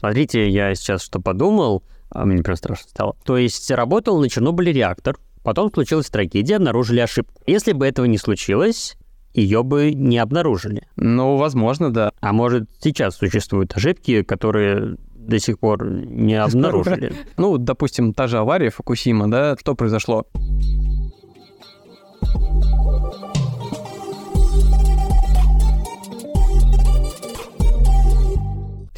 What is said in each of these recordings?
Смотрите, я сейчас что подумал, а мне прям страшно стало. То есть работал на Чернобыле реактор, потом случилась трагедия, обнаружили ошибку. Если бы этого не случилось, ее бы не обнаружили. Ну, возможно, да. А может, сейчас существуют ошибки, которые до сих пор не обнаружили. Ну, допустим, та же авария Фукусима, да, что произошло?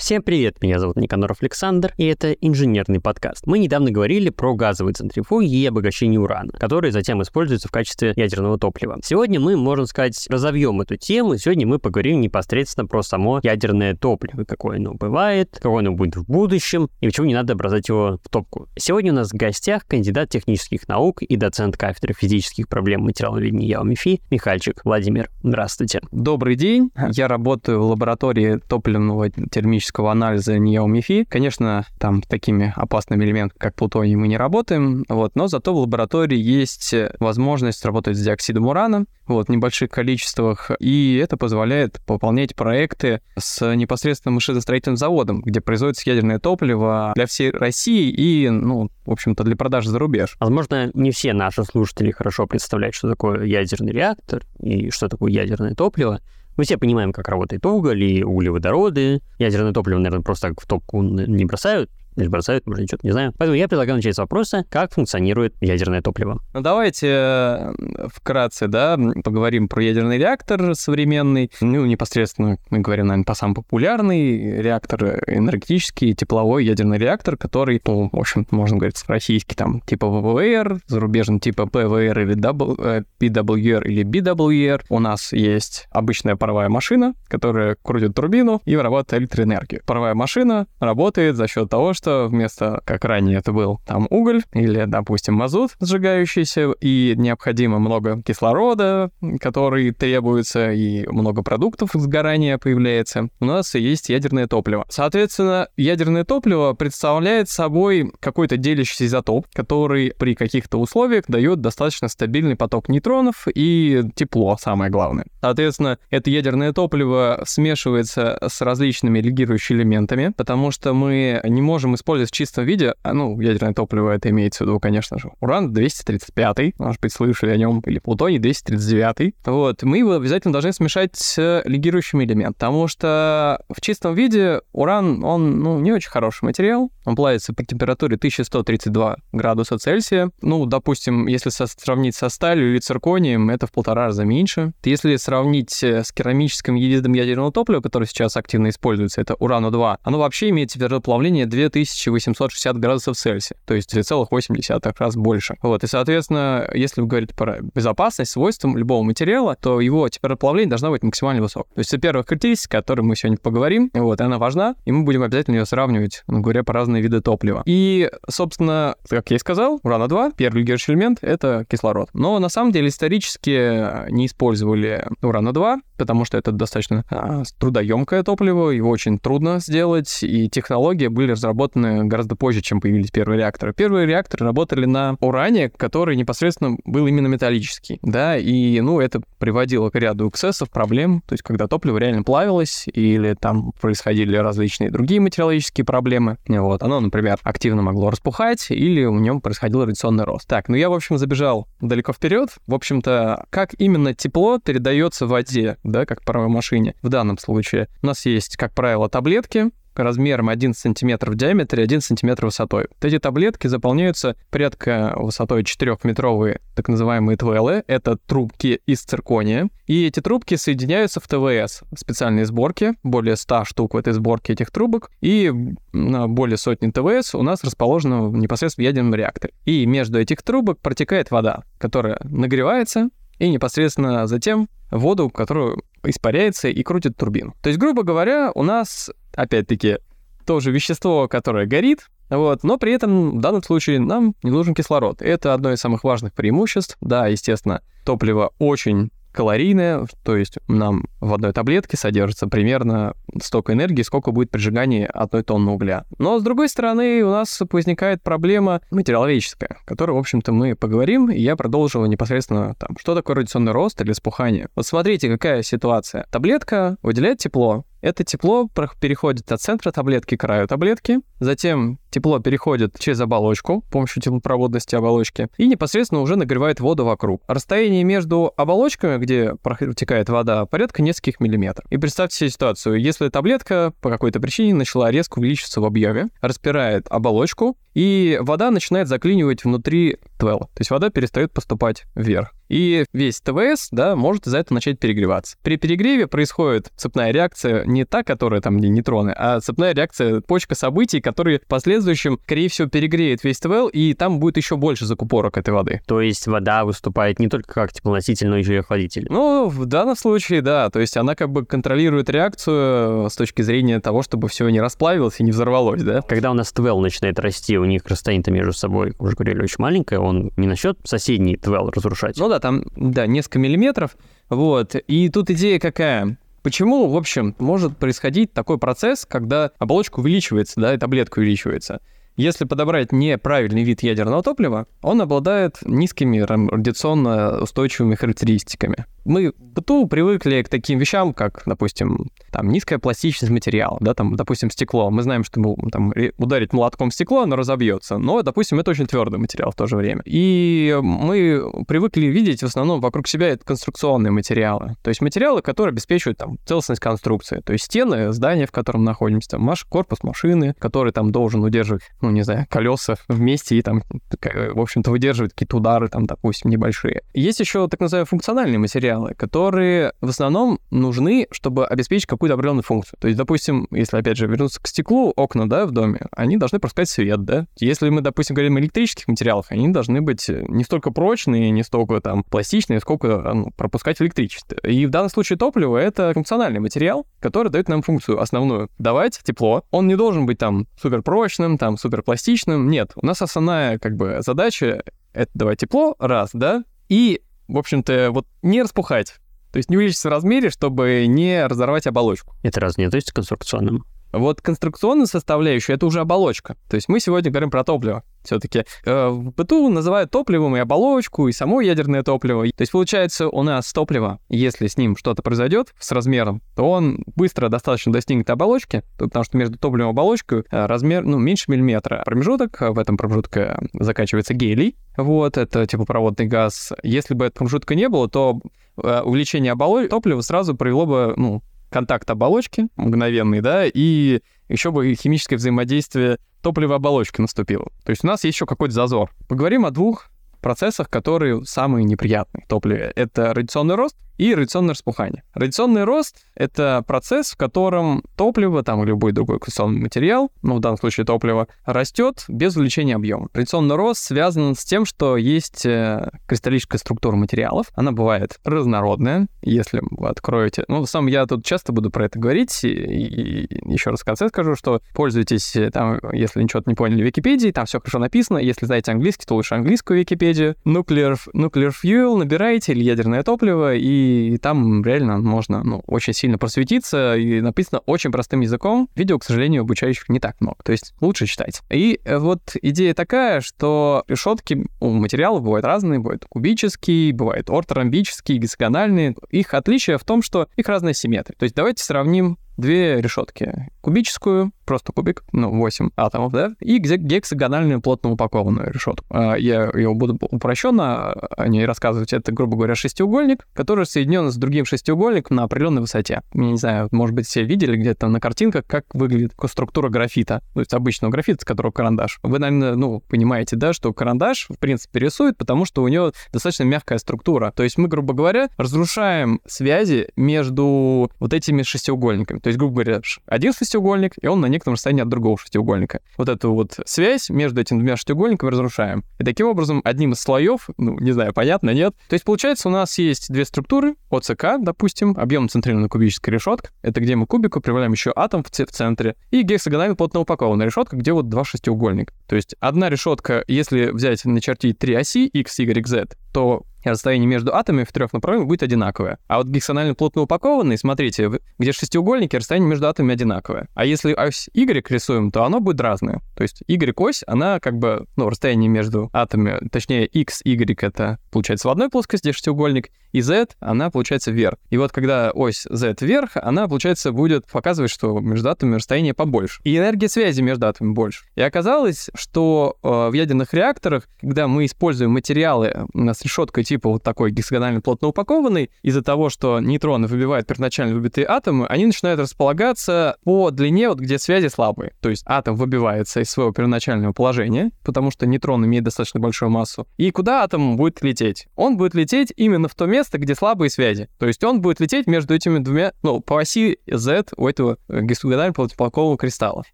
Всем привет, меня зовут Никаноров Александр, и это инженерный подкаст. Мы недавно говорили про газовые центрифуги и обогащение урана, которые затем используются в качестве ядерного топлива. Сегодня мы, можно сказать, разовьем эту тему, сегодня мы поговорим непосредственно про само ядерное топливо, какое оно бывает, какое оно будет в будущем, и почему не надо бросать его в топку. Сегодня у нас в гостях кандидат технических наук и доцент кафедры физических проблем материаловедения ЯОМИФИ Михальчик Владимир. Здравствуйте. Добрый день. Я работаю в лаборатории топливного термического химического анализа НИО-МИФИ. Конечно, там такими опасными элементами, как плутоний, мы не работаем, вот, но зато в лаборатории есть возможность работать с диоксидом урана вот, в небольших количествах, и это позволяет выполнять проекты с непосредственно машиностроительным заводом, где производится ядерное топливо для всей России и, ну, в общем-то, для продажи за рубеж. Возможно, не все наши слушатели хорошо представляют, что такое ядерный реактор и что такое ядерное топливо. Мы все понимаем, как работает уголь и углеводороды. Ядерное топливо, наверное, просто так в топку не бросают. Или бросают, может, что-то не знаю. Поэтому я предлагаю начать с вопроса, как функционирует ядерное топливо. Ну, давайте э, вкратце, да, поговорим про ядерный реактор современный. Ну, непосредственно мы говорим, наверное, по самый популярный реактор энергетический, тепловой ядерный реактор, который, ну, в общем можно говорить, российский, там, типа ВВР, зарубежный типа ПВР или PWR э, или BWR. У нас есть обычная паровая машина, которая крутит турбину и вырабатывает электроэнергию. Паровая машина работает за счет того, что что вместо, как ранее это был, там уголь или, допустим, мазут сжигающийся, и необходимо много кислорода, который требуется, и много продуктов сгорания появляется, у нас есть ядерное топливо. Соответственно, ядерное топливо представляет собой какой-то делящийся изотоп, который при каких-то условиях дает достаточно стабильный поток нейтронов и тепло, самое главное. Соответственно, это ядерное топливо смешивается с различными лигирующими элементами, потому что мы не можем можем использовать в чистом виде, а, ну, ядерное топливо это имеется в виду, конечно же, уран 235, может быть, слышали о нем, или плутоний 239. Вот, мы его обязательно должны смешать с лигирующими элементами, потому что в чистом виде уран, он, ну, не очень хороший материал, он плавится при температуре 1132 градуса Цельсия. Ну, допустим, если сравнить со сталью или цирконием, это в полтора раза меньше. Если сравнить э, с керамическим видом ядерного топлива, который сейчас активно используется, это урану-2, оно вообще имеет температуру плавления 2000 1860 градусов Цельсия, то есть 2,8 раз больше. Вот, и, соответственно, если вы говорите про безопасность, свойства любого материала, то его температура плавления должна быть максимально высокой. То есть это первая характеристика, о которой мы сегодня поговорим, вот, она важна, и мы будем обязательно ее сравнивать, говоря, по разные виды топлива. И, собственно, как я и сказал, урана-2, первый лигирующий элемент — это кислород. Но на самом деле исторически не использовали урана-2, потому что это достаточно а, трудоемкое топливо, его очень трудно сделать, и технологии были разработаны гораздо позже, чем появились первые реакторы. Первые реакторы работали на уране, который непосредственно был именно металлический, да, и, ну, это приводило к ряду эксцессов, проблем, то есть когда топливо реально плавилось, или там происходили различные другие материалогические проблемы, вот, оно, например, активно могло распухать, или у нем происходил радиационный рост. Так, ну я, в общем, забежал далеко вперед. В общем-то, как именно тепло передается в воде, да, как паровой машине в данном случае. У нас есть, как правило, таблетки, размером 1 см в диаметре, 1 см высотой. Вот эти таблетки заполняются порядка высотой 4-метровые, так называемые ТВЛ. Это трубки из циркония. И эти трубки соединяются в ТВС. Специальные сборки, более 100 штук в этой сборке этих трубок. И на более сотни ТВС у нас расположено непосредственно в ядерном реакторе. И между этих трубок протекает вода, которая нагревается, и непосредственно затем воду, которую испаряется и крутит турбину. То есть, грубо говоря, у нас, опять-таки, тоже вещество, которое горит, вот, но при этом в данном случае нам не нужен кислород. Это одно из самых важных преимуществ. Да, естественно, топливо очень калорийная, то есть нам в одной таблетке содержится примерно столько энергии, сколько будет при сжигании одной тонны угля. Но, с другой стороны, у нас возникает проблема материаловедческая, о которой, в общем-то, мы поговорим, и я продолжу непосредственно там, что такое радиационный рост или спухание. Вот смотрите, какая ситуация. Таблетка выделяет тепло, Это тепло переходит от центра таблетки к краю таблетки, затем тепло переходит через оболочку с помощью теплопроводности оболочки и непосредственно уже нагревает воду вокруг. Расстояние между оболочками, где протекает вода, порядка нескольких миллиметров. И представьте себе ситуацию, если таблетка по какой-то причине начала резко увеличиться в объеме, распирает оболочку, и вода начинает заклинивать внутри твела. То есть вода перестает поступать вверх. И весь ТВС, да, может из-за этого начать перегреваться. При перегреве происходит цепная реакция не та, которая там, где нейтроны, а цепная реакция, почка событий, которые в последующем, скорее всего, перегреет весь ТВЛ, и там будет еще больше закупорок этой воды. То есть вода выступает не только как теплоноситель, но еще и охладитель? Ну, в данном случае, да. То есть она как бы контролирует реакцию с точки зрения того, чтобы все не расплавилось и не взорвалось, да. Когда у нас ТВЛ начинает расти, у них расстояние между собой, уже говорили, очень маленькое, он не насчет соседний ТВЛ разрушать? Ну да, там, да, несколько миллиметров. Вот. И тут идея какая? Почему, в общем, может происходить такой процесс, когда оболочка увеличивается, да, и таблетка увеличивается? Если подобрать неправильный вид ядерного топлива, он обладает низкими радиационно устойчивыми характеристиками. Мы в быту привыкли к таким вещам, как, допустим, там, низкая пластичность материала, да, там, допустим, стекло. Мы знаем, что ну, там, ударить молотком стекло, оно разобьется, но, допустим, это очень твердый материал в то же время. И мы привыкли видеть в основном вокруг себя это конструкционные материалы, то есть материалы, которые обеспечивают там целостность конструкции, то есть стены, здания, в котором находимся, маш, корпус машины, который там должен удерживать, ну, не знаю, колеса вместе и там, в общем-то, выдерживать какие-то удары, там, допустим, небольшие. Есть еще так называемые функциональные материалы, которые в основном нужны, чтобы обеспечить какую-то определенную функцию. То есть, допустим, если, опять же, вернуться к стеклу, окна, да, в доме, они должны пропускать свет, да. Если мы, допустим, говорим о электрических материалах, они должны быть не столько прочные, не столько там пластичные, сколько ну, пропускать электричество. И в данном случае топливо — это функциональный материал, который дает нам функцию основную — давать тепло. Он не должен быть там суперпрочным, там суперпластичным. Нет, у нас основная как бы задача — это давать тепло, раз, да, и в общем-то, вот не распухать. То есть не увеличиться в размере, чтобы не разорвать оболочку. Это раз не относится к конструкционным? Вот конструкционная составляющая — это уже оболочка. То есть мы сегодня говорим про топливо. Все-таки э, в быту называют топливом и оболочку, и само ядерное топливо. То есть получается у нас топливо, если с ним что-то произойдет с размером, то он быстро достаточно достигнет оболочки, потому что между топливом и оболочкой э, размер ну, меньше миллиметра. Промежуток, в этом промежутке закачивается гелий, вот, это теплопроводный газ. Если бы этого промежутка не было, то э, увеличение оболочки топлива сразу привело бы ну, контакт оболочки мгновенный, да, и еще бы химическое взаимодействие топлива-оболочки наступило. То есть у нас есть еще какой-то зазор. Поговорим о двух процессах, которые самые неприятные в топливе. Это радиационный рост и радиационное распухание. Радиационный рост — это процесс, в котором топливо, там, или любой другой конструкционный материал, ну, в данном случае топливо, растет без увеличения объема. Радиационный рост связан с тем, что есть э, кристаллическая структура материалов. Она бывает разнородная, если вы откроете... Ну, сам я тут часто буду про это говорить, и, и еще раз в конце скажу, что пользуйтесь, э, там, если ничего не поняли, в Википедии, там все хорошо написано. Если знаете английский, то лучше английскую Википедию. Nuclear, nuclear fuel набираете, или ядерное топливо, и там реально можно ну, очень сильно просветиться, и написано очень простым языком. Видео, к сожалению, обучающих не так много, то есть лучше читать. И э, вот идея такая, что решетки у материалов бывают разные, бывают кубические, бывают орторомбические, гексагональные. Их отличие в том, что их разная симметрия. То есть давайте сравним две решетки. Кубическую, просто кубик, ну, 8 атомов, да, и гексагональную плотно упакованную решетку. А, я ее буду упрощенно о ней рассказывать. Это, грубо говоря, шестиугольник, который соединен с другим шестиугольником на определенной высоте. Я не знаю, может быть, все видели где-то на картинках, как выглядит структура графита, то есть обычного графита, с которого карандаш. Вы, наверное, ну, понимаете, да, что карандаш, в принципе, рисует, потому что у него достаточно мягкая структура. То есть мы, грубо говоря, разрушаем связи между вот этими шестиугольниками. То есть, грубо говоря, один шестиугольник, и он на некотором расстоянии от другого шестиугольника. Вот эту вот связь между этими двумя шестиугольниками разрушаем. И таким образом, одним из слоев, ну, не знаю, понятно, нет. То есть, получается, у нас есть две структуры, ОЦК, допустим, объем центрированной кубической решетка, это где мы кубику прибавляем еще атом в, в центре, и гексагональная плотно упакованная решетка, где вот два шестиугольника. То есть одна решетка, если взять, начертить три оси, x, y, z, то расстояние между атомами в трех направлениях будет одинаковое. А вот гексонально плотно упакованный, смотрите, где шестиугольники, расстояние между атомами одинаковое. А если ось Y рисуем, то оно будет разное. То есть Y-ось, она как бы, ну, расстояние между атомами, точнее, X, Y — это, получается, в одной плоскости шестиугольник, и Z, она получается вверх. И вот когда ось Z вверх, она, получается, будет показывать, что между атомами расстояние побольше. И энергия связи между атомами больше. И оказалось, что э, в ядерных реакторах, когда мы используем материалы с решеткой типа вот такой гексагонально плотно упакованный, из-за того, что нейтроны выбивают первоначально выбитые атомы, они начинают располагаться по длине, вот где связи слабые. То есть атом выбивается из своего первоначального положения, потому что нейтрон имеет достаточно большую массу. И куда атом будет лететь? Он будет лететь именно в то место, где слабые связи. То есть он будет лететь между этими двумя, ну, по оси Z у этого гексагонально плотно кристалла.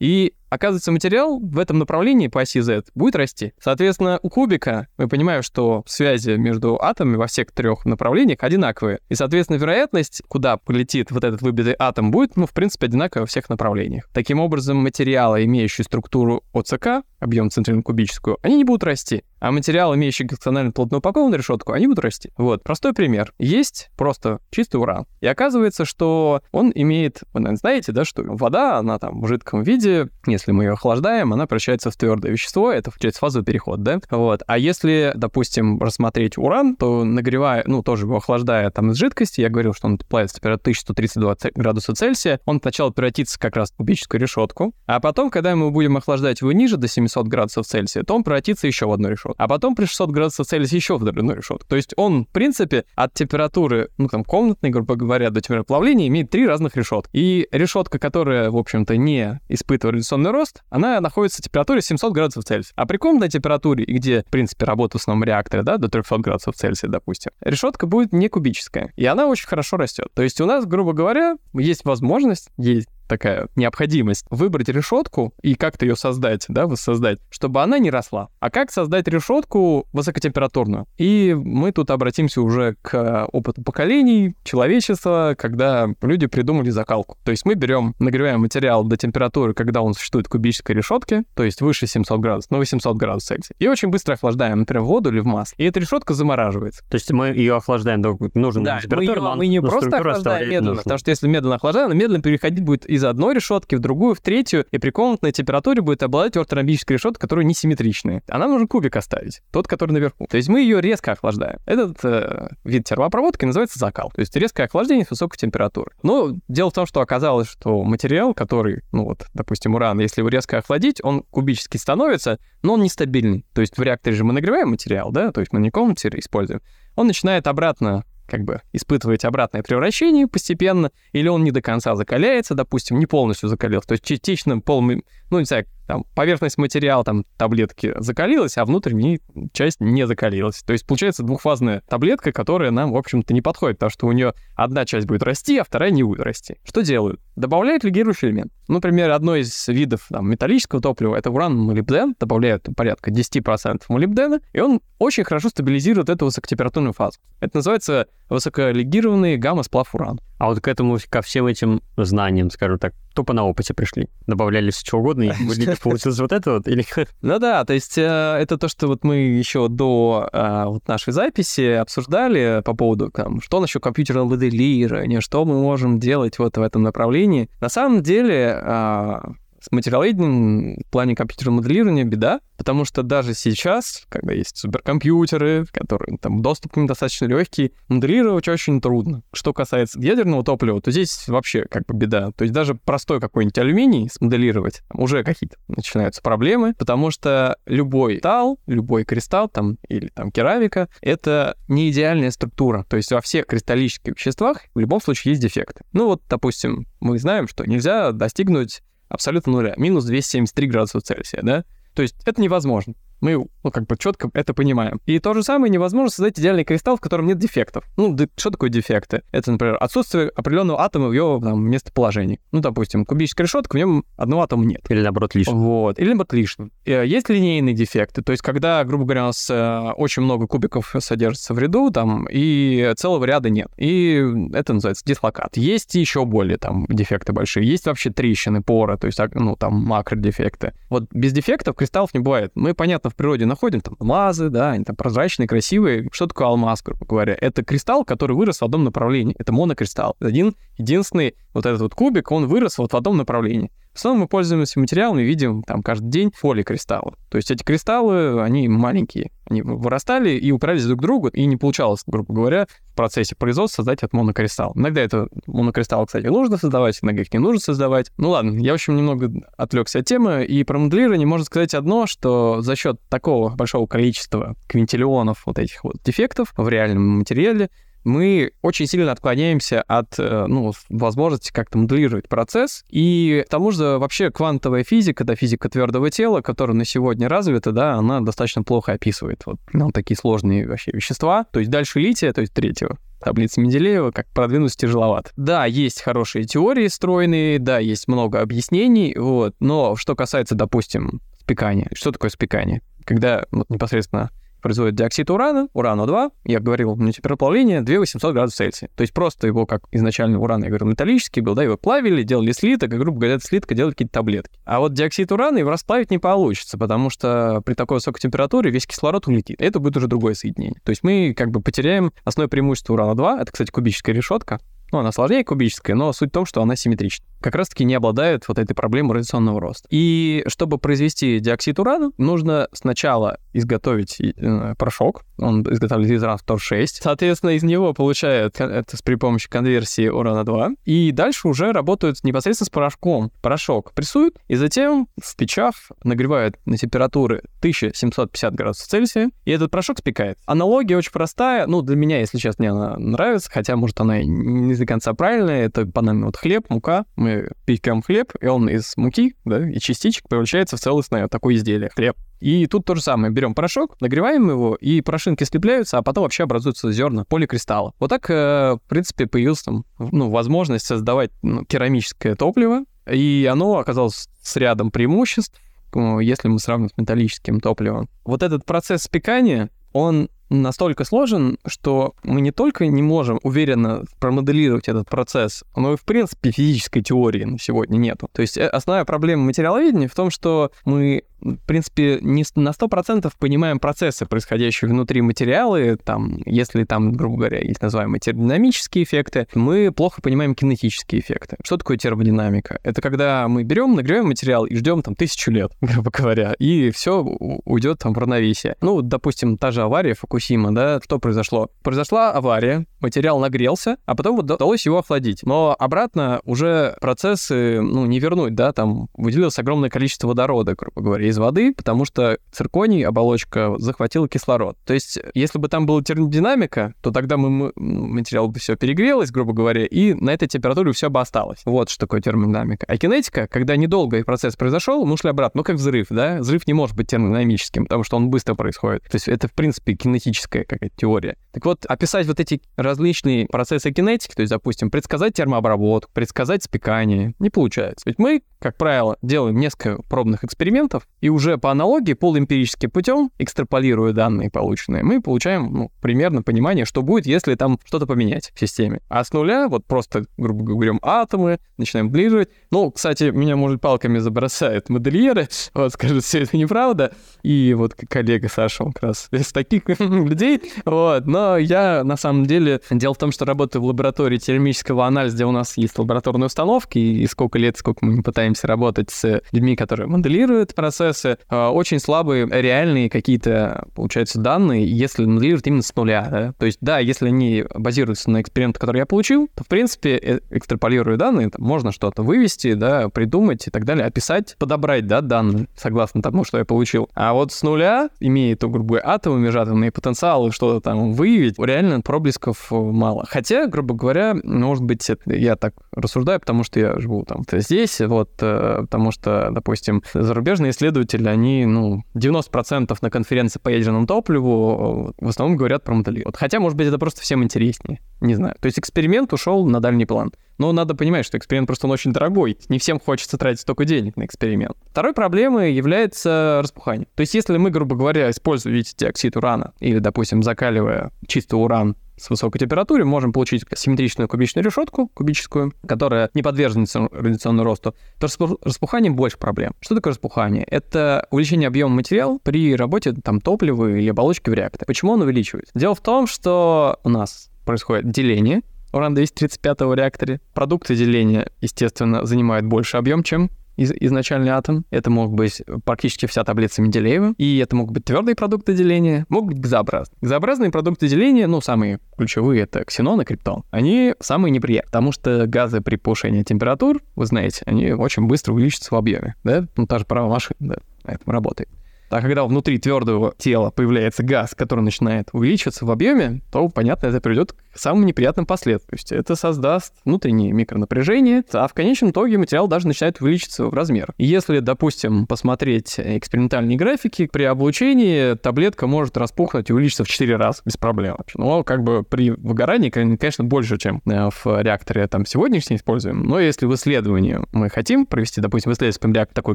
И Оказывается, материал в этом направлении по оси Z будет расти. Соответственно, у кубика мы понимаем, что связи между атомами во всех трех направлениях одинаковые. И, соответственно, вероятность, куда полетит вот этот выбитый атом, будет, ну, в принципе, одинаковая во всех направлениях. Таким образом, материалы, имеющие структуру ОЦК, объем центрально кубическую, они не будут расти. А материалы, имеющие гексонально плотно упакованную решетку, они будут расти. Вот, простой пример. Есть просто чистый уран. И оказывается, что он имеет, вы, наверное, знаете, да, что вода, она там в жидком виде, если мы ее охлаждаем, она превращается в твердое вещество, это через фазовый переход, да? Вот. А если, допустим, рассмотреть уран, то нагревая, ну, тоже его охлаждая там из жидкости, я говорил, что он плавится от 1132 градуса Цельсия, он сначала превратится как раз в кубическую решетку, а потом, когда мы будем охлаждать его ниже до 700 градусов Цельсия, то он превратится еще в одну решетку решетку. А потом при 600 градусов Цельсия еще в одну решетку. То есть он, в принципе, от температуры, ну, там, комнатной, грубо говоря, до температуры плавления имеет три разных решетки. И решетка, которая, в общем-то, не испытывает радиационный рост, она находится в температуре 700 градусов Цельсия. А при комнатной температуре, где, в принципе, работа в основном реакторе, да, до 300 градусов Цельсия, допустим, решетка будет не кубическая. И она очень хорошо растет. То есть у нас, грубо говоря, есть возможность, есть такая необходимость выбрать решетку и как-то ее создать, да, воссоздать, чтобы она не росла. А как создать решетку высокотемпературную? И мы тут обратимся уже к опыту поколений человечества, когда люди придумали закалку. То есть мы берем, нагреваем материал до температуры, когда он существует в кубической решетке, то есть выше 700 градусов, ну 800 градусов Цельсия, и очень быстро охлаждаем, например, воду или в масло. И эта решетка замораживается. То есть мы ее охлаждаем до нужной да, температуры, мы, ее, мы не просто охлаждаем медленно, нужно. потому что если медленно охлаждаем, медленно переходить будет из одной решетки в другую, в третью, и при комнатной температуре будет обладать орторомбической решеткой, которая несимметричная. А нам нужно кубик оставить, тот, который наверху. То есть мы ее резко охлаждаем. Этот э, вид термопроводки называется закал, то есть резкое охлаждение с высокой температурой. Но дело в том, что оказалось, что материал, который, ну вот, допустим, уран, если его резко охладить, он кубически становится, но он нестабильный. То есть в реакторе же мы нагреваем материал, да, то есть мы не комнате используем. Он начинает обратно как бы испытывать обратное превращение постепенно, или он не до конца закаляется, допустим, не полностью закалился, то есть частично пол, ну, не знаю, там, поверхность материала, там, таблетки закалилась, а внутренняя часть не закалилась. То есть получается двухфазная таблетка, которая нам, в общем-то, не подходит, потому что у нее одна часть будет расти, а вторая не будет расти. Что делают? Добавляют легирующий элемент. Например, одно из видов там, металлического топлива — это уран-молибден, добавляют порядка 10% молибдена, и он очень хорошо стабилизирует эту высокотемпературную фазу. Это называется высоколегированный гамма-сплав уран. А вот к этому, ко всем этим знаниям, скажу так, тупо на опыте пришли. Добавляли все что угодно, и получилось вот это вот? Или... Ну да, то есть э, это то, что вот мы еще до э, вот нашей записи обсуждали по поводу, там, что насчет компьютерного моделирования, что мы можем делать вот в этом направлении. На самом деле э, с материаловедением в плане компьютерного моделирования беда, потому что даже сейчас, когда есть суперкомпьютеры, которые там доступ к ним достаточно легкий, моделировать очень трудно. Что касается ядерного топлива, то здесь вообще как бы беда. То есть даже простой какой-нибудь алюминий смоделировать, уже какие-то начинаются проблемы, потому что любой металл, любой кристалл там или там керамика, это не идеальная структура. То есть во всех кристаллических веществах в любом случае есть дефекты. Ну вот, допустим, мы знаем, что нельзя достигнуть абсолютно нуля, минус 273 градуса Цельсия, да? То есть это невозможно. Мы, ну, как бы четко это понимаем. И то же самое невозможно создать идеальный кристалл, в котором нет дефектов. Ну, что такое дефекты? Это, например, отсутствие определенного атома в его там, местоположении. Ну, допустим, кубическая решетка, в нем одного атома нет. Или наоборот лишний. Вот. Или наоборот лишний. Э, есть линейные дефекты, то есть когда, грубо говоря, у нас э, очень много кубиков содержится в ряду, там, и целого ряда нет. И это называется дислокат. Есть еще более там дефекты большие. Есть вообще трещины, поры, то есть, ну, там макродефекты. Вот без дефектов кристаллов не бывает. Мы, понятно, в природе находим, там, алмазы, да, они там прозрачные, красивые. Что такое алмаз, грубо говоря? Это кристалл, который вырос в одном направлении. Это монокристалл. Один единственный вот этот вот кубик, он вырос вот в одном направлении. В основном мы пользуемся материалами, видим там каждый день поликристаллы. То есть эти кристаллы, они маленькие. Они вырастали и упирались друг к другу, и не получалось, грубо говоря, в процессе производства создать этот монокристалл. Иногда это монокристалл, кстати, нужно создавать, иногда их не нужно создавать. Ну ладно, я, в общем, немного отвлекся от темы, и про моделирование можно сказать одно, что за счет такого большого количества квинтиллионов вот этих вот дефектов в реальном материале мы очень сильно отклоняемся от э, ну, возможности как-то моделировать процесс. И к тому же вообще квантовая физика, да, физика твердого тела, которая на сегодня развита, да, она достаточно плохо описывает вот, ну, такие сложные вообще вещества. То есть дальше лития, то есть третьего таблицы Менделеева, как продвинуться тяжеловато. Да, есть хорошие теории стройные, да, есть много объяснений, вот, но что касается, допустим, спекания, что такое спекание? Когда вот, непосредственно производит диоксид урана, урану-2, я говорил, на температура 2800 градусов Цельсия. То есть просто его, как изначально уран, я говорил, металлический был, да, его плавили, делали слиток, и, грубо говоря, слитка делали какие-то таблетки. А вот диоксид урана его расплавить не получится, потому что при такой высокой температуре весь кислород улетит. Это будет уже другое соединение. То есть мы как бы потеряем основное преимущество урана-2, это, кстати, кубическая решетка, ну, она сложнее кубическая, но суть в том, что она симметрична. Как раз-таки не обладает вот этой проблемой радиационного роста. И чтобы произвести диоксид урана, нужно сначала изготовить э, порошок. Он изготавливается из уран-106. Соответственно, из него получают это при помощи конверсии урана-2. И дальше уже работают непосредственно с порошком. Порошок прессуют, и затем в печах нагревают на температуры 1750 градусов Цельсия, и этот порошок спекает. Аналогия очень простая. Ну, для меня, если честно, мне она нравится, хотя, может, она не до конца правильная. Это банально вот хлеб, мука. Мы пекем хлеб, и он из муки, да, и частичек превращается в целостное вот такое изделие, хлеб. И тут то же самое. Берем порошок, нагреваем его, и порошинки слепляются, а потом вообще образуются зерна поликристалла. Вот так, э, в принципе, появилась там, ну, возможность создавать ну, керамическое топливо, и оно оказалось с рядом преимуществ, ну, если мы сравним с металлическим топливом. Вот этот процесс спекания, он настолько сложен, что мы не только не можем уверенно промоделировать этот процесс, но и, в принципе, физической теории на сегодня нету. То есть э, основная проблема материаловедения в том, что мы в принципе, не на 100% понимаем процессы, происходящие внутри материала. Там, если там, грубо говоря, есть называемые термодинамические эффекты, мы плохо понимаем кинетические эффекты. Что такое термодинамика? Это когда мы берем, нагреваем материал и ждем там тысячу лет, грубо говоря, и все уйдет там в равновесие. Ну, допустим, та же авария Фукусима, да, что произошло? Произошла авария, материал нагрелся, а потом удалось его охладить. Но обратно уже процессы, ну, не вернуть, да, там выделилось огромное количество водорода, грубо говоря, из воды, потому что цирконий, оболочка, захватила кислород. То есть, если бы там была термодинамика, то тогда мы, материал бы все перегрелось, грубо говоря, и на этой температуре все бы осталось. Вот что такое термодинамика. А кинетика, когда недолго процесс произошел, мы ушли обратно. Ну, как взрыв, да? Взрыв не может быть термодинамическим, потому что он быстро происходит. То есть, это, в принципе, кинетическая какая-то теория. Так вот, описать вот эти различные процессы кинетики, то есть, допустим, предсказать термообработку, предсказать спекание, не получается. Ведь мы, как правило, делаем несколько пробных экспериментов, и уже по аналогии, полуэмпирическим путем, экстраполируя данные полученные, мы получаем ну, примерно понимание, что будет, если там что-то поменять в системе. А с нуля, вот просто, грубо говоря, атомы, начинаем моделировать. Ну, кстати, меня, может, палками забросают модельеры, вот, скажут, все это неправда. И вот коллега Саша, он как раз из таких людей, вот. Но я, на самом деле, дело в том, что работаю в лаборатории термического анализа, где у нас есть лабораторные установки, и сколько лет, сколько мы пытаемся работать с людьми, которые моделируют процесс, процессы, а, очень слабые реальные какие-то, получается, данные, если моделировать именно с нуля, да? То есть, да, если они базируются на экспериментах, которые я получил, то, в принципе, э, экстраполируя данные, там, можно что-то вывести, да, придумать и так далее, описать, подобрать, да, данные, согласно тому, что я получил. А вот с нуля, имея, то, грубо говоря, атомы, межатомные потенциалы, что-то там выявить, реально проблесков мало. Хотя, грубо говоря, может быть, я так рассуждаю, потому что я живу там здесь, вот, э, потому что, допустим, зарубежные исследователи, они, ну, 90% на конференции по ядерному топливу э, в основном говорят про моделирование. Вот, хотя, может быть, это просто всем интереснее. Не знаю. То есть эксперимент ушел на дальний план. Но надо понимать, что эксперимент просто он очень дорогой. Не всем хочется тратить столько денег на эксперимент. Второй проблемой является распухание. То есть если мы, грубо говоря, используем, видите, диоксид урана или, допустим, закаливая чистый уран с высокой температурой, можем получить симметричную кубичную решетку, кубическую, которая не подвержена радиационному росту, то распуханием больше проблем. Что такое распухание? Это увеличение объема материала при работе там топлива или оболочки в реакторе. Почему он увеличивается? Дело в том, что у нас происходит деление уран-235 реакторе. Продукты деления, естественно, занимают больше объем, чем из, изначальный атом. Это мог быть практически вся таблица Менделеева. И это могут быть твердые продукты деления, могут быть газообразные. Газообразные продукты деления, ну, самые ключевые, это ксенон и криптон. Они самые неприятные, потому что газы при повышении температур, вы знаете, они очень быстро увеличатся в объеме. Да? Ну, та же права машин, да, на этом работает. А когда внутри твердого тела появляется газ, который начинает увеличиваться в объеме, то, понятно, это приведет к самым неприятным последствиям. Это создаст внутреннее микронапряжение, а в конечном итоге материал даже начинает увеличиться в размер. И если, допустим, посмотреть экспериментальные графики, при облучении таблетка может распухнуть и увеличиться в 4 раза без проблем. Но как бы при выгорании, конечно, больше, чем э, в реакторе там сегодняшний используем. Но если в исследовании мы хотим провести, допустим, в исследовательском реакторе такой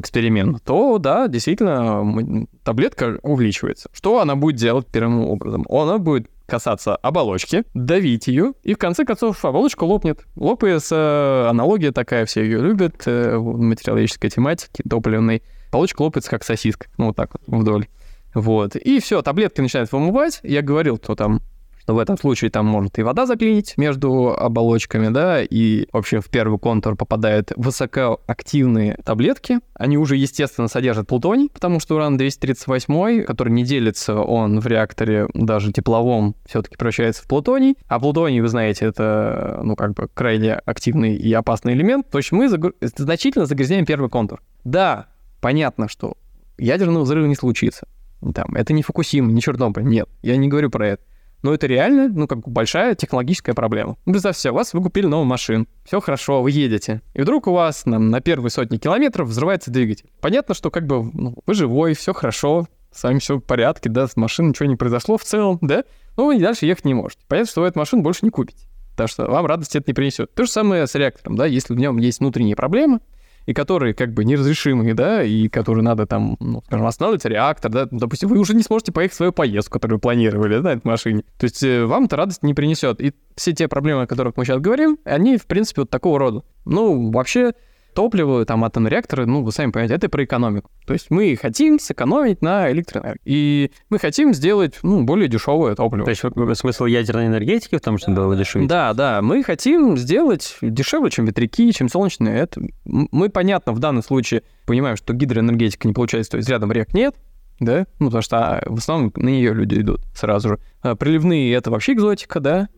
эксперимент, то да, действительно, таблетка увеличивается. Что она будет делать первым образом? Она будет касаться оболочки, давить ее, и в конце концов оболочка лопнет. Лопается аналогия такая, все ее любят, э, в материалогической тематике, топливной. Оболочка лопается как сосиска, ну вот так вот вдоль. Вот. И все, таблетки начинают вымывать. Я говорил, кто там что в этом случае там может и вода заклинить между оболочками, да, и вообще в первый контур попадают высокоактивные таблетки. Они уже, естественно, содержат плутоний, потому что уран-238, который не делится, он в реакторе даже тепловом все-таки превращается в плутоний. А плутоний, вы знаете, это, ну, как бы крайне активный и опасный элемент. То есть мы загр... значительно загрязняем первый контур. Да, понятно, что ядерного взрыва не случится. Там, это не Фукусима, не Чернобыль, нет, я не говорю про это. Но это реально, ну, как бы большая технологическая проблема. Ну, себе, у вас вы купили новую машину, все хорошо, вы едете, и вдруг у вас на, на первые сотни километров взрывается двигатель. Понятно, что как бы ну, вы живой, все хорошо, с вами все в порядке, да, с машиной ничего не произошло в целом, да, но вы дальше ехать не можете. Понятно, что вы эту машину больше не купите, потому что вам радости это не принесет. То же самое с реактором, да, если в нем есть внутренние проблемы, и которые как бы неразрешимые, да, и которые надо там, ну, скажем, останавливать реактор, да, ну, допустим, вы уже не сможете поехать в свою поездку, которую планировали, да, на этой машине. То есть э, вам это радость не принесет. И все те проблемы, о которых мы сейчас говорим, они, в принципе, вот такого рода. Ну, вообще, топливо, там, атомные реакторы, ну, вы сами понимаете, это про экономику. То есть мы хотим сэкономить на электроэнергии. И мы хотим сделать, ну, более дешевое топливо. То есть смысл ядерной энергетики в том, что было дешевле? Да, да. Мы хотим сделать дешевле, чем ветряки, чем солнечные. Это... Мы, понятно, в данном случае понимаем, что гидроэнергетика не получается, то есть рядом рек нет, да, ну, потому что а, в основном на нее люди идут сразу же. А приливные — это вообще экзотика, да,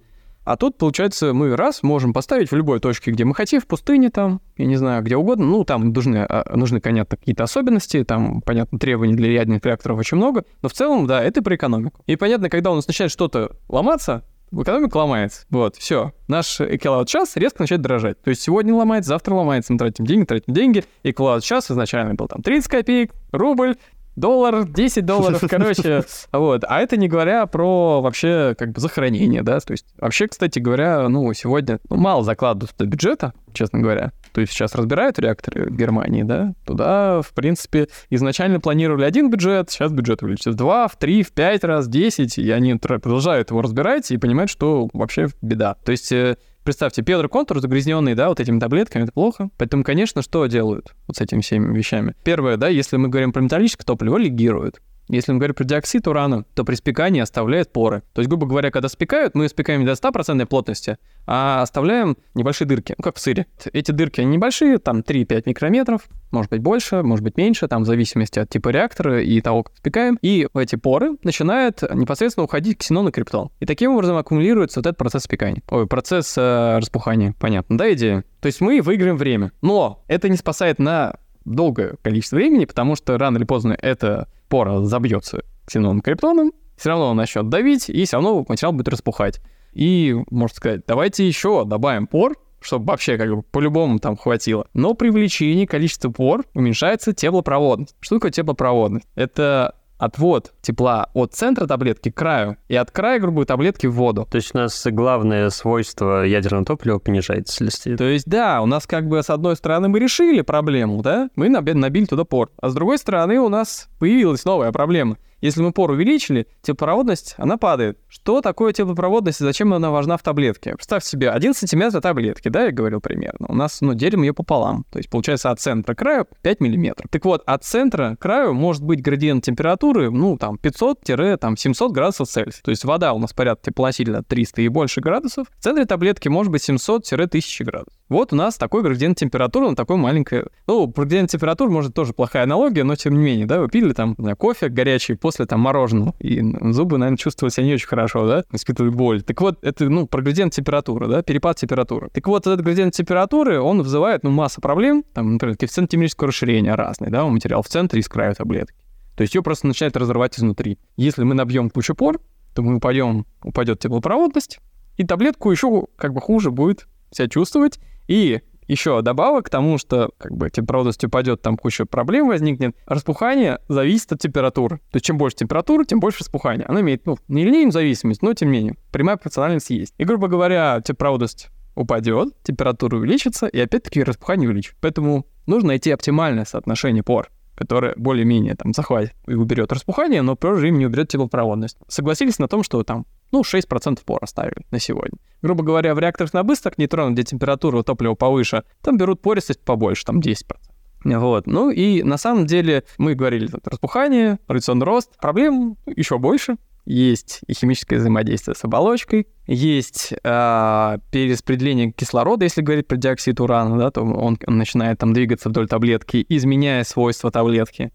а тут, получается, мы раз можем поставить в любой точке, где мы хотим, в пустыне там, я не знаю, где угодно. Ну, там нужны, а, нужны понятно, какие-то особенности, там, понятно, требований для ядерных реакторов очень много. Но в целом, да, это про экономику. И понятно, когда у нас начинает что-то ломаться, экономика ломается. Вот, все. Наш киловатт-час резко начинает дорожать. То есть сегодня ломается, завтра ломается, мы тратим деньги, тратим деньги, и киловатт-час изначально был там 30 копеек, рубль, доллар, 10 долларов, короче, вот. А это не говоря про вообще как бы захоронение, да, то есть вообще, кстати говоря, ну, сегодня ну, мало закладывают до бюджета, честно говоря. То есть сейчас разбирают реакторы в Германии, да, туда, в принципе, изначально планировали один бюджет, сейчас бюджет увеличится в два, в три, в пять раз, десять, и они продолжают его разбирать и понимают, что вообще беда. То есть э, Представьте, первый контур загрязненный, да, вот этими таблетками, это плохо. Поэтому, конечно, что делают вот с этими всеми вещами? Первое, да, если мы говорим про металлическое топливо, легируют. Если мы говорим про диоксид урана, то при спекании оставляет поры. То есть, грубо говоря, когда спекают, мы спекаем до 100% плотности, а оставляем небольшие дырки, ну, как в сыре. Эти дырки, небольшие, там 3-5 микрометров, может быть больше, может быть меньше, там в зависимости от типа реактора и того, как спекаем. И в эти поры начинает непосредственно уходить ксенон и криптон. И таким образом аккумулируется вот этот процесс спекания. Ой, процесс э, распухания. Понятно, да, идея? То есть мы выиграем время. Но это не спасает на долгое количество времени, потому что рано или поздно эта пора забьется ксеноном криптоном, все равно он начнет давить, и все равно материал будет распухать. И, можно сказать, давайте еще добавим пор, чтобы вообще как бы по-любому там хватило. Но при увеличении количества пор уменьшается теплопроводность. Что такое теплопроводность? Это отвод тепла от центра таблетки к краю и от края, грубо говоря, таблетки в воду. То есть у нас главное свойство ядерного топлива понижается вследствие. То есть да, у нас как бы с одной стороны мы решили проблему, да, мы набили туда пор, а с другой стороны у нас появилась новая проблема. Если мы пор увеличили, теплопроводность, она падает. Что такое теплопроводность и зачем она важна в таблетке? Представь себе, 1 сантиметр таблетки, да, я говорил примерно. У нас, ну, делим ее пополам. То есть, получается, от центра к краю 5 миллиметров. Так вот, от центра к краю может быть градиент температуры, ну, там, 500-700 градусов Цельсия. То есть, вода у нас порядка теплоносителя 300 и больше градусов. В центре таблетки может быть 700-1000 градусов. Вот у нас такой градиент температуры, он такой маленький. Ну, градиент температуры, может, тоже плохая аналогия, но тем не менее, да, вы пили там кофе горячий после там мороженого, и зубы, наверное, чувствовали себя не очень хорошо, да, испытывали боль. Так вот, это, ну, про градиент температуры, да, перепад температуры. Так вот, этот градиент температуры, он вызывает, ну, массу проблем, там, например, коэффициент температурного расширения разный, да, у материала в центре и с краю таблетки. То есть ее просто начинает разрывать изнутри. Если мы набьем кучу пор, то мы упадем, упадет теплопроводность, и таблетку еще как бы хуже будет себя чувствовать, и еще добавок к тому, что как бы теплопроводность упадет, там куча проблем возникнет. Распухание зависит от температуры. То есть чем больше температуры, тем больше распухания. Оно имеет, ну, не линейную зависимость, но тем не менее, прямая пропорциональность есть. И, грубо говоря, теплопроводность упадет, температура увеличится, и опять-таки распухание увеличится. Поэтому нужно найти оптимальное соотношение пор которое более-менее там захватит и уберет распухание, но в то же время не уберет теплопроводность. Согласились на том, что там ну, 6% пор оставили на сегодня. Грубо говоря, в реакторах на быстрых нейтронах, где температура топлива повыше, там берут пористость побольше, там 10%. Вот. Ну и на самом деле мы говорили, тут распухание, радиационный рост. Проблем еще больше. Есть и химическое взаимодействие с оболочкой, есть э, перераспределение кислорода, если говорить про диоксид урана, да, то он, он начинает там двигаться вдоль таблетки, изменяя свойства таблетки.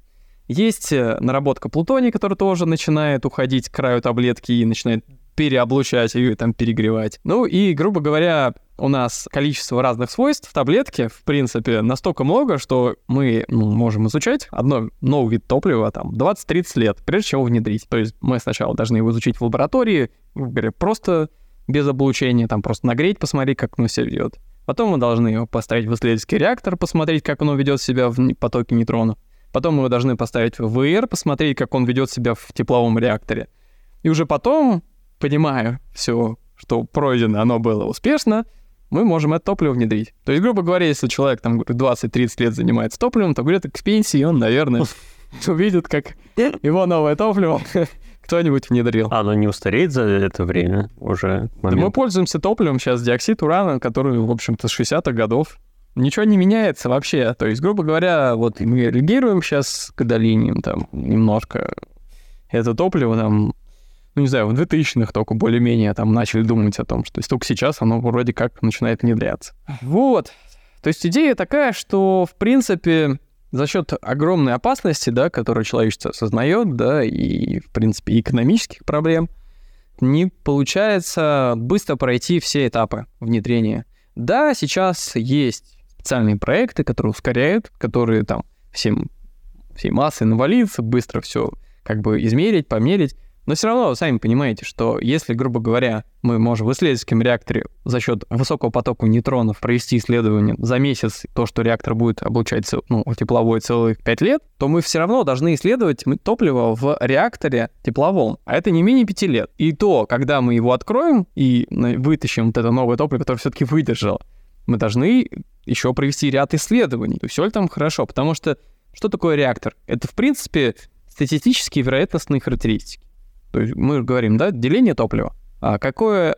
Есть э, наработка плутония, который тоже начинает уходить к краю таблетки и начинает переоблучать ее и там перегревать. Ну и, грубо говоря, у нас количество разных свойств в таблетке, в принципе, настолько много, что мы ну, можем изучать одно новый вид топлива там 20-30 лет, прежде чем его внедрить. То есть мы сначала должны его изучить в лаборатории, говоря, просто без облучения, там просто нагреть, посмотреть, как оно себя ведет. Потом мы должны его поставить в исследовательский реактор, посмотреть, как оно ведет себя в потоке нейтронов. Потом мы его должны поставить в ВР, посмотреть, как он ведет себя в тепловом реакторе. И уже потом понимая все, что пройдено, оно было успешно, мы можем это топливо внедрить. То есть, грубо говоря, если человек там 20-30 лет занимается топливом, то где-то к пенсии он, наверное, увидит, как его новое топливо кто-нибудь внедрил. А оно не устареет за это время уже? Да мы пользуемся топливом сейчас диоксид урана, который, в общем-то, с 60-х годов. Ничего не меняется вообще. То есть, грубо говоря, вот мы реагируем сейчас к долиниям там немножко. Это топливо там ну, не знаю, в 2000-х только более-менее там начали думать о том, что только сейчас оно вроде как начинает внедряться. Вот. То есть идея такая, что, в принципе, за счет огромной опасности, да, которую человечество осознает, да, и, в принципе, экономических проблем, не получается быстро пройти все этапы внедрения. Да, сейчас есть специальные проекты, которые ускоряют, которые там всем, всей массой навалиться, быстро все как бы измерить, померить. Но все равно сами понимаете, что если, грубо говоря, мы можем в исследовательском реакторе за счет высокого потока нейтронов провести исследование за месяц, то, что реактор будет облучать ну, тепловой целых 5 лет, то мы все равно должны исследовать топливо в реакторе тепловом. А это не менее 5 лет. И то, когда мы его откроем и вытащим вот это новое топливо, которое все-таки выдержало, мы должны еще провести ряд исследований. Все ли там хорошо? Потому что что такое реактор? Это, в принципе, статистические вероятностные характеристики. То есть мы говорим, да, деление топлива. А какой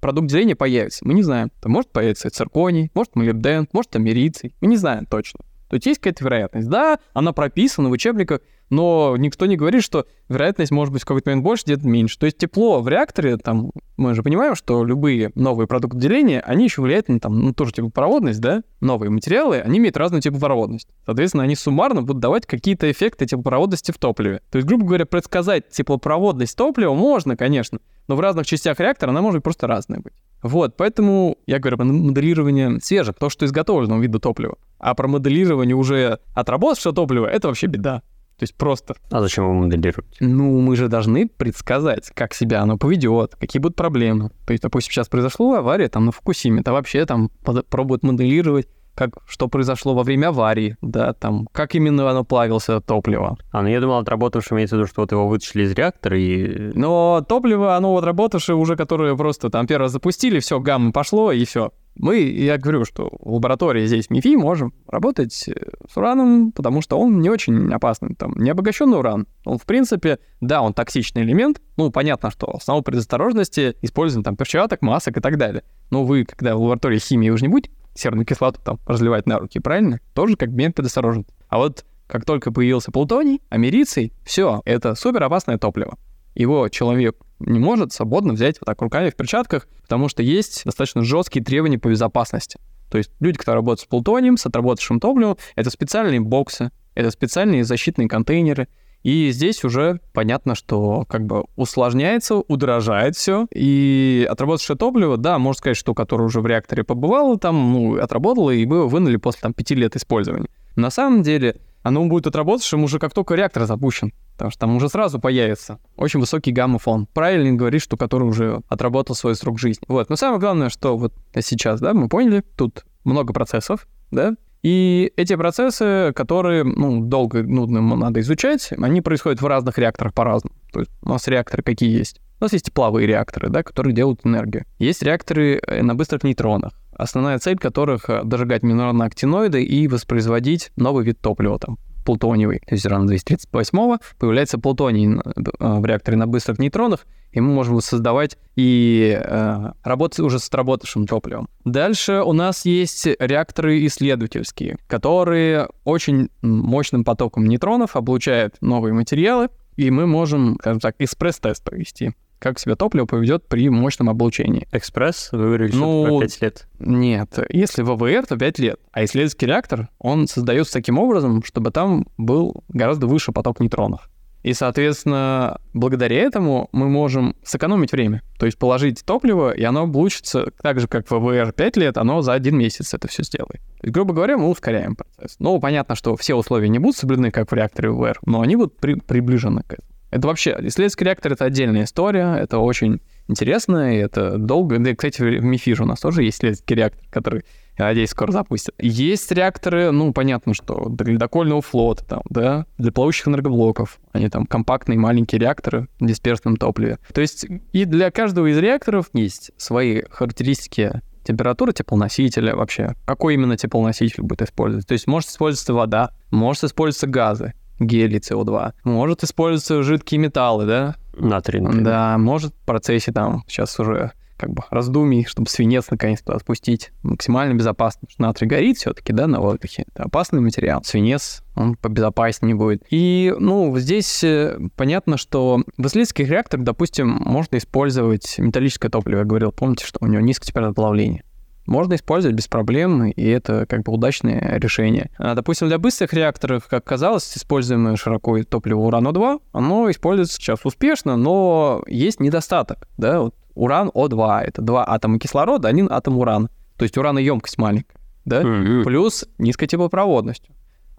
продукт деления появится? Мы не знаем. Это может появиться цирконий, может молибден, может америций. Мы не знаем точно. То есть есть какая-то вероятность. Да, она прописана в учебниках, но никто не говорит, что вероятность может быть в какой-то момент больше, где-то меньше. То есть тепло в реакторе, там, мы же понимаем, что любые новые продукты деления, они еще влияют на там, ну, тоже теплопроводность, да? Новые материалы, они имеют разную теплопроводность. Соответственно, они суммарно будут давать какие-то эффекты теплопроводности в топливе. То есть, грубо говоря, предсказать теплопроводность топлива можно, конечно, но в разных частях реактора она может просто разная быть. Вот, поэтому я говорю про моделирование свежих, то, что изготовленного вида топлива. А про моделирование уже отработавшего топлива — это вообще беда. То есть просто... А зачем его моделировать? Ну, мы же должны предсказать, как себя оно поведет, какие будут проблемы. То есть, допустим, сейчас произошла авария там на Фукусиме, то вообще там пробуют моделировать, как, что произошло во время аварии, да, там, как именно оно плавился топливо. А, ну я думал, отработавшее имеется в виду, что вот его вытащили из реактора и... Но топливо, оно вот работавшее уже, которое просто там первый раз запустили, все, гамма пошло, и все Мы, я говорю, что в лаборатории здесь МИФИ можем работать э, с ураном, потому что он не очень опасный. Там не обогащенный уран. Он, в принципе, да, он токсичный элемент. Ну, понятно, что основу предосторожности используем там перчаток, масок и так далее. Но вы, когда в лаборатории химии, вы же не будете серную кислоту там разливать на руки, правильно? Тоже как мер предосторожности. А вот как только появился плутоний, америций, все, это супер опасное топливо. Его человек не может свободно взять вот так руками в перчатках, потому что есть достаточно жесткие требования по безопасности. То есть люди, которые работают с плутонием, с отработавшим топливом, это специальные боксы, это специальные защитные контейнеры. И здесь уже понятно, что как бы усложняется, удорожает все. И отработавшее топливо, да, можно сказать, что которое уже в реакторе побывало, там, ну, отработало, и мы его вынули после там пяти лет использования. На самом деле, оно будет отработавшим уже как только реактор запущен. Потому что там уже сразу появится очень высокий гамма-фон. Правильно говоришь, что который уже отработал свой срок жизни. Вот. Но самое главное, что вот сейчас, да, мы поняли, тут много процессов, да, и эти процессы, которые, ну, долго, нудно надо изучать, они происходят в разных реакторах по-разному. То есть у нас реакторы какие есть? У нас есть тепловые реакторы, да, которые делают энергию. Есть реакторы э, на быстрых нейтронах основная цель которых э, — дожигать минеральные актиноиды и воспроизводить новый вид топлива, там, плутониевый. То есть рано 238 появляется плутоний э, в реакторе на быстрых нейтронах, и мы можем создавать и э, работать уже с отработавшим топливом. Дальше у нас есть реакторы исследовательские, которые очень мощным потоком нейтронов облучают новые материалы, и мы можем, скажем так, экспресс-тест провести как себя топливо поведет при мощном облучении. Экспресс, вы говорили, ну, про 5 лет. Нет, если ВВР, то 5 лет. А исследовательский реактор, он создается таким образом, чтобы там был гораздо выше поток нейтронов. И, соответственно, благодаря этому мы можем сэкономить время. То есть положить топливо, и оно облучится так же, как ВВР 5 лет, оно за один месяц это все сделает. То есть, грубо говоря, мы ускоряем процесс. Ну, понятно, что все условия не будут соблюдены, как в реакторе ВВР, но они будут при приближены к этому. Это вообще, исследовательский реактор — это отдельная история, это очень интересно, и это долго. Да, кстати, в МИФИЖ у нас тоже есть исследовательский реактор, который, я надеюсь, скоро запустят. Есть реакторы, ну, понятно, что для ледокольного флота, там, да, для плавающих энергоблоков. Они там компактные маленькие реакторы в дисперсном топливе. То есть и для каждого из реакторов есть свои характеристики температура теплоносителя вообще, какой именно теплоноситель будет использоваться. То есть может использоваться вода, может использоваться газы гелий СО2. Может использоваться жидкие металлы, да? Натрий, например. Да, может в процессе там сейчас уже как бы раздумий, чтобы свинец наконец то отпустить максимально безопасно. Потому что натрий горит все-таки, да, на воздухе. Это опасный материал. Свинец, он побезопаснее будет. И, ну, здесь э, понятно, что в исследовательских реакторах, допустим, можно использовать металлическое топливо. Я говорил, помните, что у него низкая температура плавления можно использовать без проблем, и это как бы удачное решение. А, допустим, для быстрых реакторов, как казалось, используемое широко топливо урана-2, оно используется сейчас успешно, но есть недостаток, да, вот уран О2, это два атома кислорода, один атом урана, то есть ураноемкость маленькая, да, плюс низкая теплопроводность.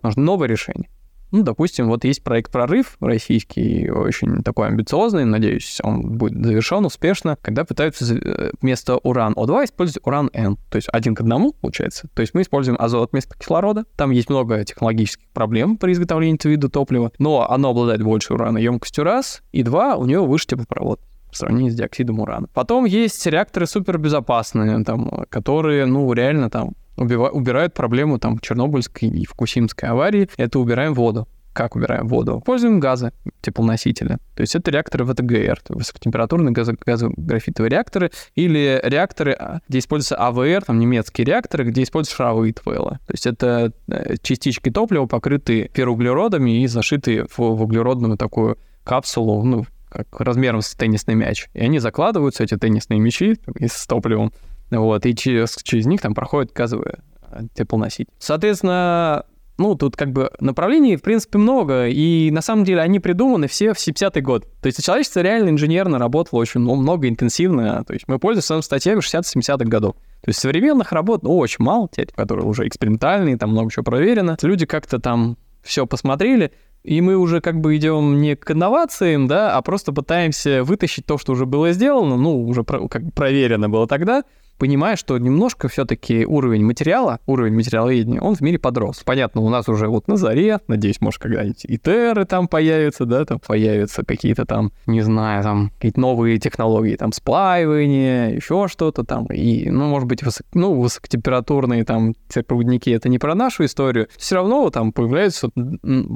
Нужно новое решение. Ну, допустим, вот есть проект «Прорыв» российский, очень такой амбициозный, надеюсь, он будет завершен успешно, когда пытаются э, вместо уран-О2 использовать уран-Н, то есть один к одному, получается. То есть мы используем азот вместо кислорода. Там есть много технологических проблем при изготовлении этого вида топлива, но оно обладает большей ураноемкостью раз, и два, у него выше теплопровод в сравнении с диоксидом урана. Потом есть реакторы супербезопасные, там, которые, ну, реально там убирают проблему там Чернобыльской и Фукусимской аварии. Это убираем воду. Как убираем воду? Используем газы, теплоносители. То есть это реакторы ВТГР, высокотемпературные газо газографитовые реакторы, или реакторы, а, где используется АВР, там немецкие реакторы, где используются шаровые твейлы. То есть это э, частички топлива, покрытые феруглеродами и зашитые в, в углеродную такую капсулу, ну, как размером с теннисный мяч. И они закладываются, эти теннисные мячи, с топливом, вот, и через, через них там проходит газовый э, теплоноситель. Соответственно, ну, тут как бы направлений, в принципе, много, и на самом деле они придуманы все в 70-й год. То есть человечество реально инженерно работало очень много, интенсивно. То есть мы пользуемся статьями 60-70-х годов. То есть современных работ, ну, очень мало, те, которые уже экспериментальные, там много чего проверено. Люди как-то там все посмотрели, и мы уже как бы идем не к инновациям, да, а просто пытаемся вытащить то, что уже было сделано, ну, уже про, как проверено было тогда, понимая, что немножко все-таки уровень материала, уровень материаловедения, он в мире подрос. Понятно, у нас уже вот на заре, надеюсь, может, когда-нибудь и теры там появятся, да, там появятся какие-то там, не знаю, там какие-то новые технологии, там сплаивание, еще что-то там, и, ну, может быть, высок, ну, высокотемпературные там проводники, это не про нашу историю, все равно там появляются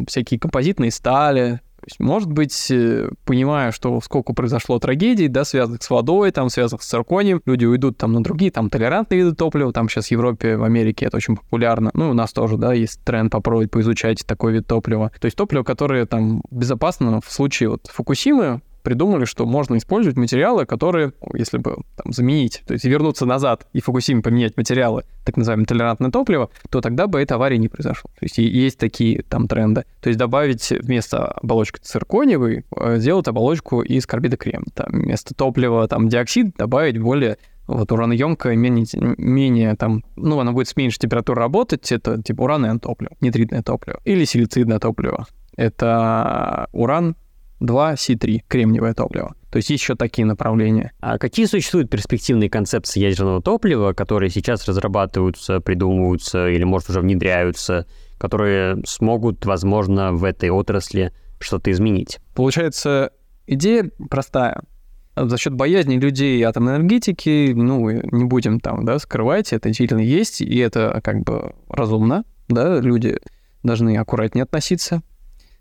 всякие композитные стали, есть, может быть, э, понимая, что сколько произошло трагедий, да, связанных с водой, там, связанных с цирконием, люди уйдут там на другие, там, толерантные виды топлива, там сейчас в Европе, в Америке это очень популярно. Ну, у нас тоже, да, есть тренд попробовать поизучать такой вид топлива. То есть топливо, которое там безопасно в случае вот Фукусимы, придумали, что можно использовать материалы, которые, если бы там, заменить, то есть вернуться назад и Фукусиме поменять материалы, так называемое толерантное топливо, то тогда бы эта авария не произошла. То есть есть такие там тренды. То есть добавить вместо оболочки циркониевой, э, сделать оболочку из карбида крем. Там вместо топлива там диоксид добавить более вот ураноемкое, менее, менее там, ну, она будет с меньшей температурой работать, это типа уранное топливо, нитритное топливо, или силицидное топливо. Это уран 2С3, кремниевое топливо. То есть есть еще такие направления. А какие существуют перспективные концепции ядерного топлива, которые сейчас разрабатываются, придумываются или, может, уже внедряются, которые смогут, возможно, в этой отрасли что-то изменить? Получается, идея простая. За счет боязни людей атомной энергетики, ну, не будем там, да, скрывать, это действительно есть, и это как бы разумно, да, люди должны аккуратнее относиться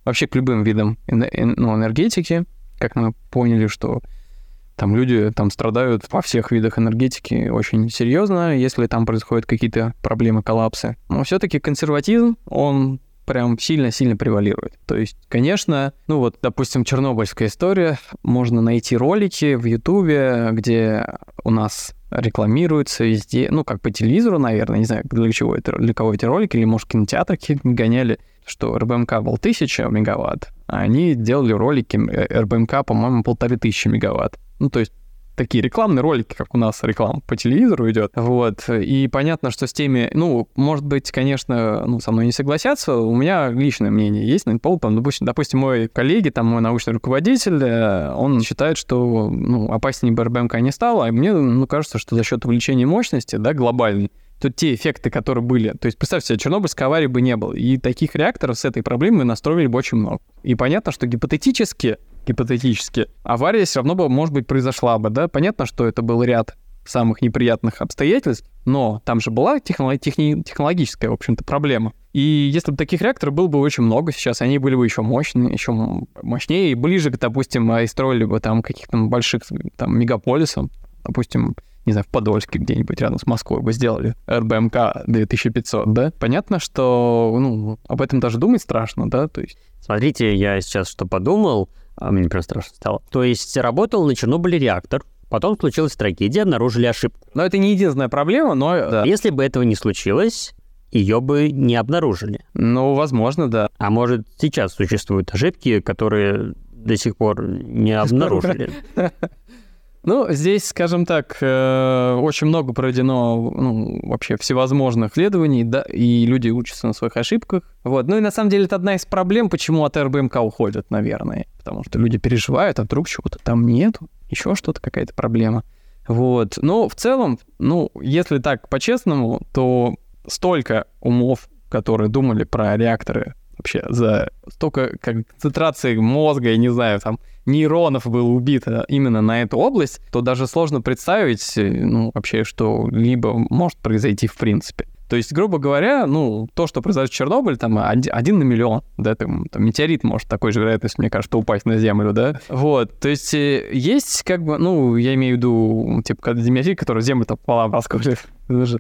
вообще к любым видам ну, энергетики, как мы поняли, что там люди там страдают во всех видах энергетики очень серьезно, если там происходят какие-то проблемы, коллапсы. Но все-таки консерватизм, он прям сильно-сильно превалирует. То есть, конечно, ну вот, допустим, чернобыльская история, можно найти ролики в Ютубе, где у нас рекламируются везде, ну, как по телевизору, наверное, не знаю, для чего это, для кого эти ролики, или, может, кинотеатры гоняли, что РБМК был 1000 мегаватт, а они делали ролики э, РБМК, по-моему, полторы тысячи мегаватт. Ну, то есть такие рекламные ролики, как у нас реклама по телевизору идет. Вот. И понятно, что с теми, ну, может быть, конечно, ну, со мной не согласятся. У меня личное мнение есть на пол. Там, допустим, допустим, мой коллеги, там, мой научный руководитель, э, он считает, что ну, опаснее бы РБМК не стало. А мне ну, кажется, что за счет увеличения мощности, да, глобальной, то те эффекты, которые были. То есть, представьте себе, Чернобыльской аварии бы не было. И таких реакторов с этой проблемой настроили бы очень много. И понятно, что гипотетически, гипотетически, авария все равно бы, может быть, произошла бы, да? Понятно, что это был ряд самых неприятных обстоятельств, но там же была технолог- техни- технологическая, в общем-то, проблема. И если бы таких реакторов было бы очень много сейчас, они были бы еще мощные, еще мощнее и ближе, допустим, и строили бы там каких-то больших там мегаполисов, допустим, не знаю, в Подольске где-нибудь рядом с Москвой бы сделали РБМК 2500, да? Понятно, что, ну, об этом даже думать страшно, да, то есть... Смотрите, я сейчас что подумал, а мне прям страшно стало. То есть работал на Чернобыле реактор, потом случилась трагедия, обнаружили ошибку. Но это не единственная проблема, но... Да. Если бы этого не случилось, ее бы не обнаружили. Ну, возможно, да. А может, сейчас существуют ошибки, которые до сих пор не обнаружили. Ну, здесь, скажем так, э, очень много проведено ну, вообще всевозможных исследований, да, и люди учатся на своих ошибках. Вот. Ну и на самом деле это одна из проблем, почему от РБМК уходят, наверное. Потому что люди переживают, а вдруг чего-то там нету, еще что-то, какая-то проблема. Вот. Но в целом, ну, если так по-честному, то столько умов, которые думали про реакторы вообще за столько концентрации мозга, я не знаю, там, нейронов было убито именно на эту область, то даже сложно представить, э, ну, вообще, что либо может произойти в принципе. То есть, грубо говоря, ну, то, что произойдет в Чернобыле, там, один, на миллион, да, там, там, метеорит может такой же вероятность, мне кажется, упасть на Землю, да. Вот, то есть, э, есть, как бы, ну, я имею в виду, типа, когда метеорит, который Землю там пополам расколет,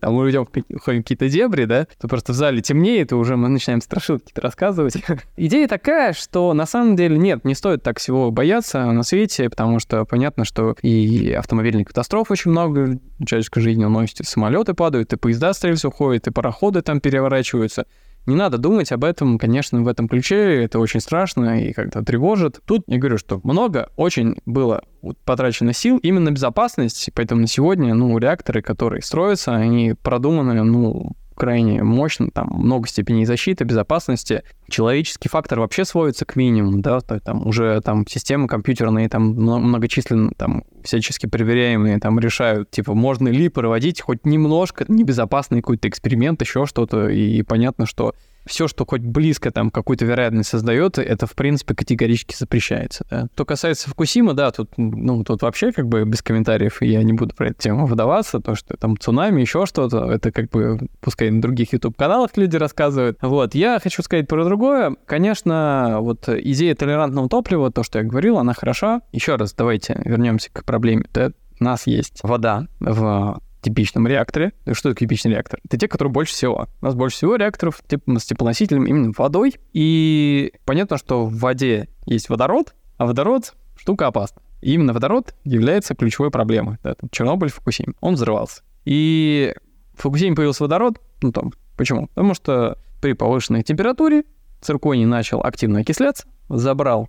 там мы идем в какие-то дебри, да, то просто в зале темнеет, и уже мы начинаем страшилки какие-то рассказывать. Идея такая, что на самом деле нет, не стоит так всего бояться на свете, потому что понятно, что и автомобильных катастроф очень много, человеческой жизни уносит, самолеты падают, и поезда, скорее уходят, и пароходы там переворачиваются. Не надо думать об этом, конечно, в этом ключе, это очень страшно и как-то тревожит. Тут я говорю, что много очень было потрачено сил именно на безопасность, поэтому на сегодня, ну, реакторы, которые строятся, они продуманы, ну, крайне мощно, там много степеней защиты, безопасности. Человеческий фактор вообще сводится к минимуму, да, то там уже там системы компьютерные, там многочисленные, там всячески проверяемые, там решают, типа, можно ли проводить хоть немножко небезопасный какой-то эксперимент, еще что-то, и понятно, что все, что хоть близко там какую-то вероятность создает, это, в принципе, категорически запрещается. Да. Что касается Фукусима, да, тут, ну, тут вообще как бы без комментариев, я не буду про эту тему выдаваться, то, что там цунами, еще что-то, это как бы, пускай на других YouTube-каналах люди рассказывают. Вот, я хочу сказать про другое. Конечно, вот идея толерантного топлива, то, что я говорил, она хороша. Еще раз, давайте вернемся к проблеме. Да? У нас есть вода в типичном реакторе. Что такое типичный реактор? Это те, которые больше всего. У нас больше всего реакторов тип, с теплоносителем именно водой. И понятно, что в воде есть водород, а водород — штука опасна. И именно водород является ключевой проблемой. Да, там, Чернобыль, Фукусим. Он взрывался. И в Фукусиме появился водород. Ну там, почему? Потому что при повышенной температуре цирконий начал активно окисляться, забрал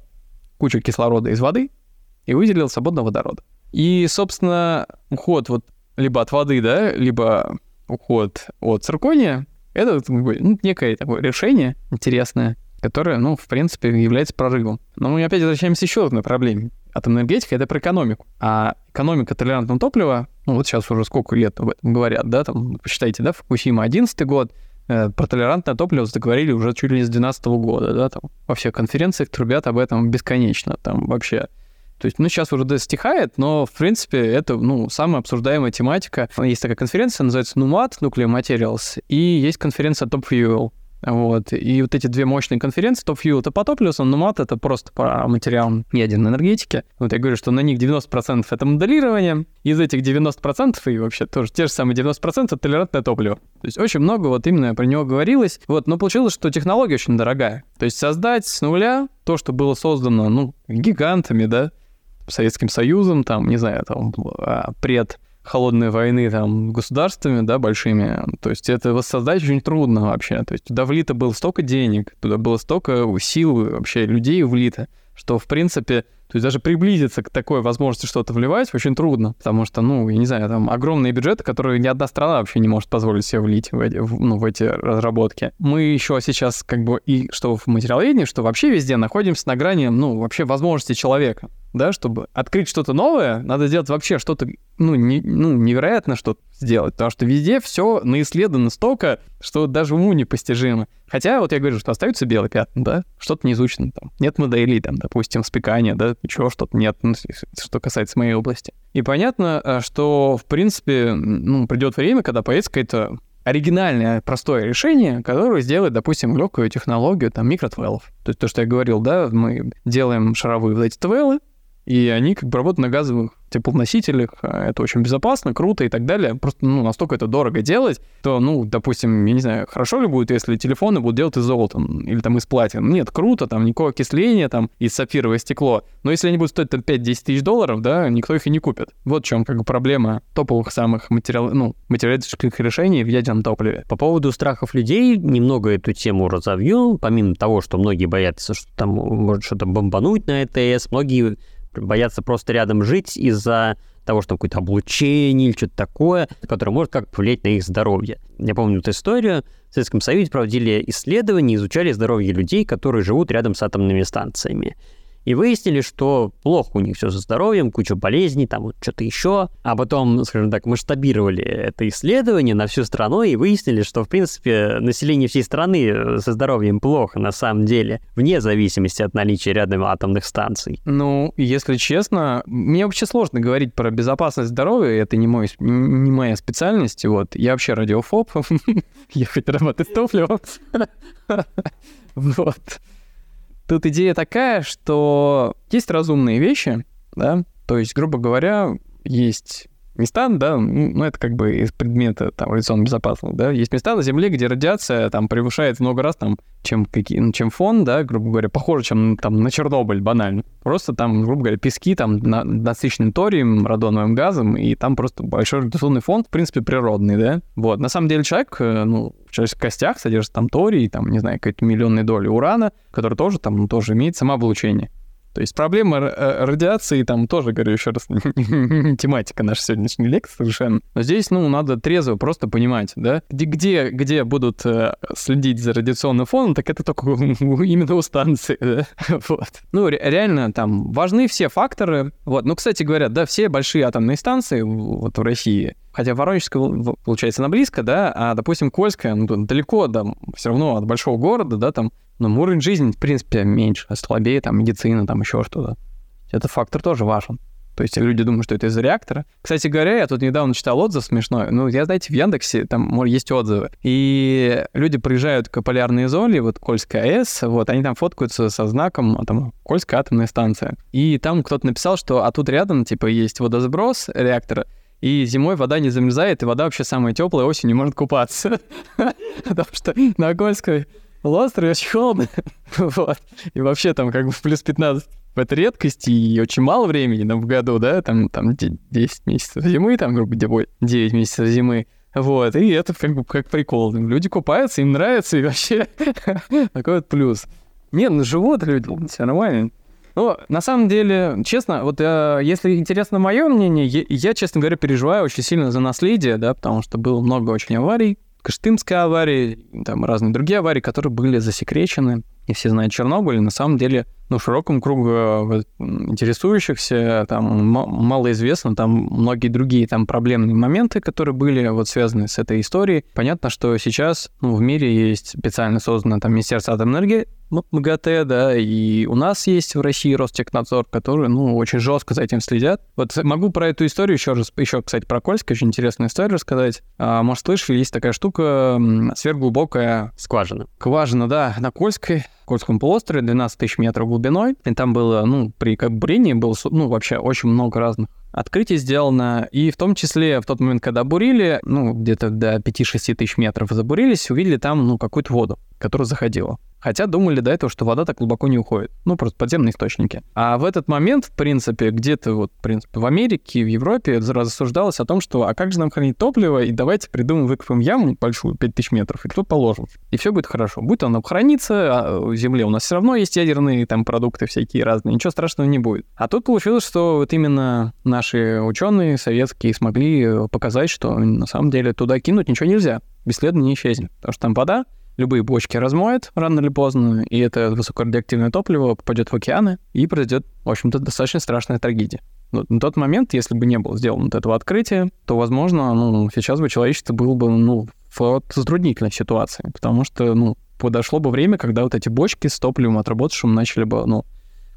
кучу кислорода из воды и выделил свободно водород. И, собственно, уход вот либо от воды, да, либо уход от циркония, это ну, некое такое решение интересное, которое, ну, в принципе, является прорывом. Но мы опять возвращаемся еще одной проблеме. Атомная энергетика — это про экономику. А экономика толерантного топлива, ну, вот сейчас уже сколько лет об этом говорят, да, там, посчитайте, да, Фукусима 11 год, э, про толерантное топливо заговорили уже чуть ли не с 2012 года, да, там, во всех конференциях трубят об этом бесконечно, там, вообще то есть, ну, сейчас уже стихает, но, в принципе, это, ну, самая обсуждаемая тематика. Есть такая конференция, называется NUMAT, Nuclear Materials, и есть конференция Top Fuel. Вот. И вот эти две мощные конференции, Top Fuel это по топливу, NUMAT это просто по материалам ядерной энергетики. Вот я говорю, что на них 90% это моделирование, из этих 90% и вообще тоже те же самые 90% это толерантное топливо. То есть очень много вот именно про него говорилось. Вот, но получилось, что технология очень дорогая. То есть создать с нуля то, что было создано, ну, гигантами, да, Советским Союзом, там, не знаю, там, а, пред холодной войны там государствами, да, большими. То есть это воссоздать очень трудно вообще. То есть туда влито было столько денег, туда было столько сил вообще людей влито, что, в принципе, то есть даже приблизиться к такой возможности что-то вливать очень трудно, потому что, ну, я не знаю, там огромные бюджеты, которые ни одна страна вообще не может позволить себе влить в эти, в, ну, в эти разработки. Мы еще сейчас как бы и что в материаловедении, что вообще везде находимся на грани, ну, вообще возможности человека да, чтобы открыть что-то новое, надо сделать вообще что-то, ну, не, ну, невероятно что сделать, потому что везде все наисследовано столько, что даже уму непостижимо. Хотя, вот я говорю, что остаются белые пятна, да, что-то не изучено там. Нет моделей, там, допустим, спекания, да, ничего, что-то нет, ну, что касается моей области. И понятно, э, что, в принципе, ну, придет время, когда появится какое-то оригинальное, простое решение, которое сделает, допустим, легкую технологию, там, микротвеллов. То есть то, что я говорил, да, мы делаем шаровые вот эти твеллы, и они как бы работают на газовых теплоносителях, а это очень безопасно, круто и так далее. Просто, ну, настолько это дорого делать, то, ну, допустим, я не знаю, хорошо ли будет, если телефоны будут делать из золота или там из платины. Нет, круто, там никакого окисления, там, из сапфировое стекло. Но если они будут стоить там 5-10 тысяч долларов, да, никто их и не купит. Вот в чем как бы проблема топовых самых материал, ну, материалистических решений в ядерном топливе. По поводу страхов людей немного эту тему разовью. Помимо того, что многие боятся, что там может что-то бомбануть на ЭТС, многие боятся просто рядом жить из-за того, что там какое-то облучение или что-то такое, которое может как-то повлиять на их здоровье. Я помню эту историю. В Советском Союзе проводили исследования, изучали здоровье людей, которые живут рядом с атомными станциями и выяснили, что плохо у них все со здоровьем, куча болезней, там вот что-то еще. А потом, скажем так, масштабировали это исследование на всю страну и выяснили, что, в принципе, население всей страны э, со здоровьем плохо на самом деле, вне зависимости от наличия рядом атомных станций. Ну, если честно, мне вообще сложно говорить про безопасность здоровья, это не, мой, не моя специальность, вот. Я вообще радиофоб, я хоть работаю с топливом. Вот. Тут идея такая, что есть разумные вещи, да, то есть, грубо говоря, есть места, да, ну, это как бы из предмета там радиационной безопасности, да, есть места на Земле, где радиация там превышает много раз там, чем, какие, ну, чем фон, да, грубо говоря, похоже, чем там на Чернобыль банально. Просто там, грубо говоря, пески там на, насыщены торием, радоновым газом, и там просто большой радиационный фон, в принципе, природный, да. Вот, на самом деле человек, э, ну, в человеческих костях содержится там торий, там, не знаю, какие-то миллионные доли урана, который тоже там, тоже имеет самооблучение. То есть проблема э, радиации там тоже, говорю еще раз, тематика нашей сегодняшней лекции совершенно. Но здесь, ну, надо трезво просто понимать, да, где, где, где будут э, следить за радиационным фоном, так это только именно у станции, да? вот. Ну, ре- реально там важны все факторы. Вот, ну, кстати говоря, да, все большие атомные станции вот в России, хотя Воронежская, получается, она близко, да, а, допустим, Кольская, ну, далеко, да, все равно от большого города, да, там но уровень жизни, в принципе, меньше, слабее, там, медицина, там, еще что-то. Этот фактор тоже важен. То есть люди думают, что это из-за реактора. Кстати говоря, я тут недавно читал отзыв смешной. Ну, я, знаете, в Яндексе там есть отзывы. И люди приезжают к полярной зоне, вот Кольская АЭС, вот, они там фоткаются со знаком, а там, Кольская атомная станция. И там кто-то написал, что, а тут рядом, типа, есть водосброс реактора, и зимой вода не замерзает, и вода вообще самая теплая, осенью может купаться. Потому что на Кольской Лостер очень холодно. вот. И вообще там как бы в плюс 15 это редкость и очень мало времени там, в году, да, там, там 10 месяцев зимы, там, грубо говоря, 9 месяцев зимы. Вот, и это как бы как прикол. Люди купаются, им нравится, и вообще такой вот плюс. Нет, ну живут люди, все нормально. Ну, на самом деле, честно, вот э, если интересно мое мнение, я, я, честно говоря, переживаю очень сильно за наследие, да, потому что было много очень аварий, Кыштымской аварии, там разные другие аварии, которые были засекречены. И все знают Чернобыль. На самом деле, ну, широкому кругу э, интересующихся там мало известно, там многие другие там проблемные моменты, которые были вот связаны с этой историей. Понятно, что сейчас ну, в мире есть специально создано там Министерство атомной энергии, МГТ, да, и у нас есть в России Ростехнадзор, который, ну, очень жестко за этим следят. Вот могу про эту историю еще раз, еще, кстати, про Кольск, очень интересную историю рассказать. А, может, слышали, есть такая штука, сверхглубокая... Скважина. Скважина, да, на Кольской, Кольском полуострове, 12 тысяч метров глубиной. И там было, ну, при как бурении было, ну, вообще очень много разных открытий сделано, и в том числе в тот момент, когда бурили, ну, где-то до 5-6 тысяч метров забурились, увидели там, ну, какую-то воду, которая заходила. Хотя думали до этого, что вода так глубоко не уходит. Ну, просто подземные источники. А в этот момент, в принципе, где-то вот, в принципе, в Америке, в Европе рассуждалось о том, что а как же нам хранить топливо, и давайте придумаем, выкопаем яму большую, 5000 метров, и кто положим. И все будет хорошо. Будет оно храниться, а в земле у нас все равно есть ядерные там продукты всякие разные, ничего страшного не будет. А тут получилось, что вот именно наши ученые советские смогли показать, что на самом деле туда кинуть ничего нельзя, бесследно не исчезнет. Потому что там вода, любые бочки размоет рано или поздно, и это высокорадиоактивное топливо попадет в океаны, и произойдет, в общем-то, достаточно страшная трагедия. Но на тот момент, если бы не было сделано вот этого открытия, то, возможно, ну, сейчас бы человечество было бы, ну, в затруднительной ситуации, потому что, ну, подошло бы время, когда вот эти бочки с топливом отработавшим начали бы, ну,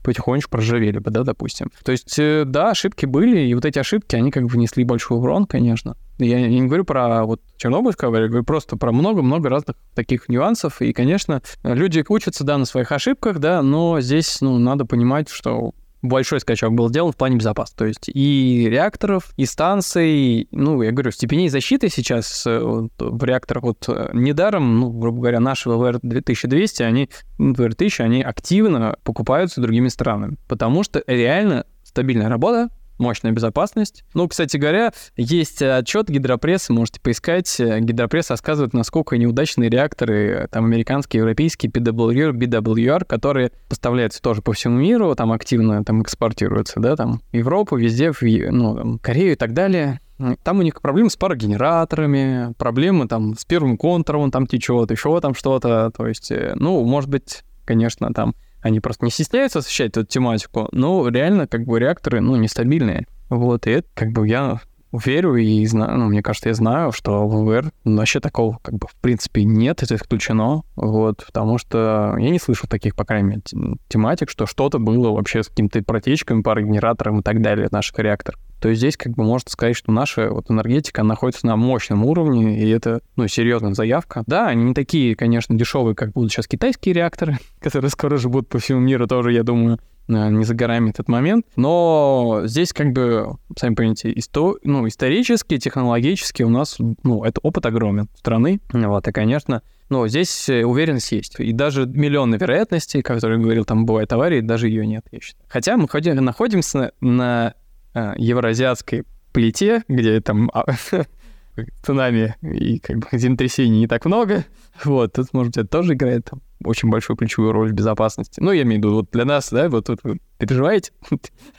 потихонечку проржавели бы, да, допустим. То есть, э, да, ошибки были, и вот эти ошибки, они как бы внесли большой урон, конечно. Я, не говорю про вот Чернобыльскую аварию, говорю просто про много-много разных таких нюансов. И, конечно, люди учатся, да, на своих ошибках, да, но здесь, ну, надо понимать, что большой скачок был сделан в плане безопасности. То есть и реакторов, и станций, ну, я говорю, степеней защиты сейчас э, вот, в реакторах вот э, недаром, ну, грубо говоря, наши ВВР-2200, они, ВВР-1000, они активно покупаются другими странами, потому что реально стабильная работа, мощная безопасность. Ну, кстати говоря, есть отчет гидропрессы, можете поискать. Гидропресс рассказывает, насколько неудачные реакторы, там, американские, европейские, PWR, BWR, которые поставляются тоже по всему миру, там активно там экспортируются, да, там, Европу, везде, в, ну, там, Корею и так далее. Там у них проблемы с парогенераторами, проблемы там с первым контуром, там течет, еще там что-то. То есть, э, ну, может быть, конечно, там они просто не стесняются освещать эту тематику, но реально как бы реакторы, ну, нестабильные. Вот, и это как бы я верю и знаю, ну, мне кажется, я знаю, что в ВВР вообще такого, как бы, в принципе, нет, это исключено, вот, потому что я не слышал таких, по крайней мере, тематик, что что-то было вообще с какими-то протечками, парогенератором и так далее наших реакторов то здесь как бы можно сказать, что наша вот энергетика находится на мощном уровне, и это, ну, серьезная заявка. Да, они не такие, конечно, дешевые, как будут сейчас китайские реакторы, которые скоро же будут по всему миру тоже, я думаю, э, не за горами этот момент. Но здесь как бы, сами понимаете, исто... ну, исторически, технологически у нас, ну, это опыт огромен страны. Вот, и, конечно, но здесь э, уверенность есть. И даже миллионы вероятностей, которые говорил, там бывает аварии, даже ее нет, я считаю. Хотя мы ходим, находимся на евроазиатской плите, где там а, цунами и как бы землетрясений не так много. Вот, тут, может, это тоже играет очень большую ключевую роль в безопасности. Ну, я имею в виду, вот для нас, да, вот тут вы переживаете?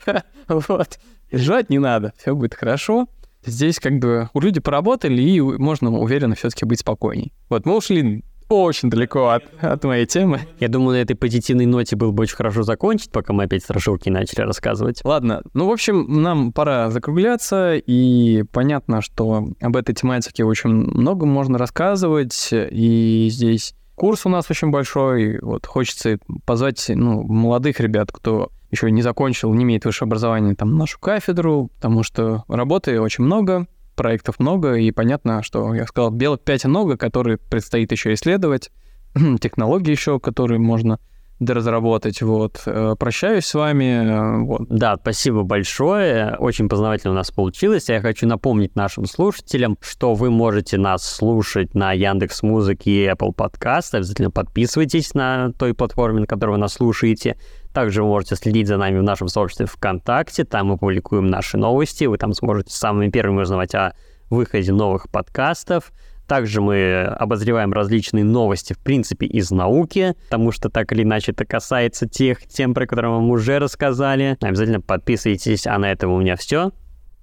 Вот. Переживать не надо, все будет хорошо. Здесь как бы люди поработали, и можно уверенно все-таки быть спокойней. Вот мы ушли очень далеко от, от моей темы. Я думаю, на этой позитивной ноте было бы очень хорошо закончить, пока мы опять страшилки начали рассказывать. Ладно, ну, в общем, нам пора закругляться, и понятно, что об этой тематике очень много можно рассказывать, и здесь курс у нас очень большой, вот хочется позвать ну, молодых ребят, кто еще не закончил, не имеет высшее образование, там, нашу кафедру, потому что работы очень много, проектов много, и понятно, что я сказал, белок 5 много, которые предстоит еще исследовать, технологии еще, которые можно доразработать. Вот. Э, прощаюсь с вами. Э, вот. Да, спасибо большое. Очень познавательно у нас получилось. Я хочу напомнить нашим слушателям, что вы можете нас слушать на Яндекс Музыке и Apple Podcast. Обязательно подписывайтесь на той платформе, на которой вы нас слушаете. Также вы можете следить за нами в нашем сообществе ВКонтакте. Там мы публикуем наши новости. Вы там сможете самыми первыми узнавать о выходе новых подкастов. Также мы обозреваем различные новости, в принципе, из науки, потому что так или иначе это касается тех тем, про которые мы уже рассказали. Обязательно подписывайтесь, а на этом у меня все.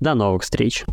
До новых встреч!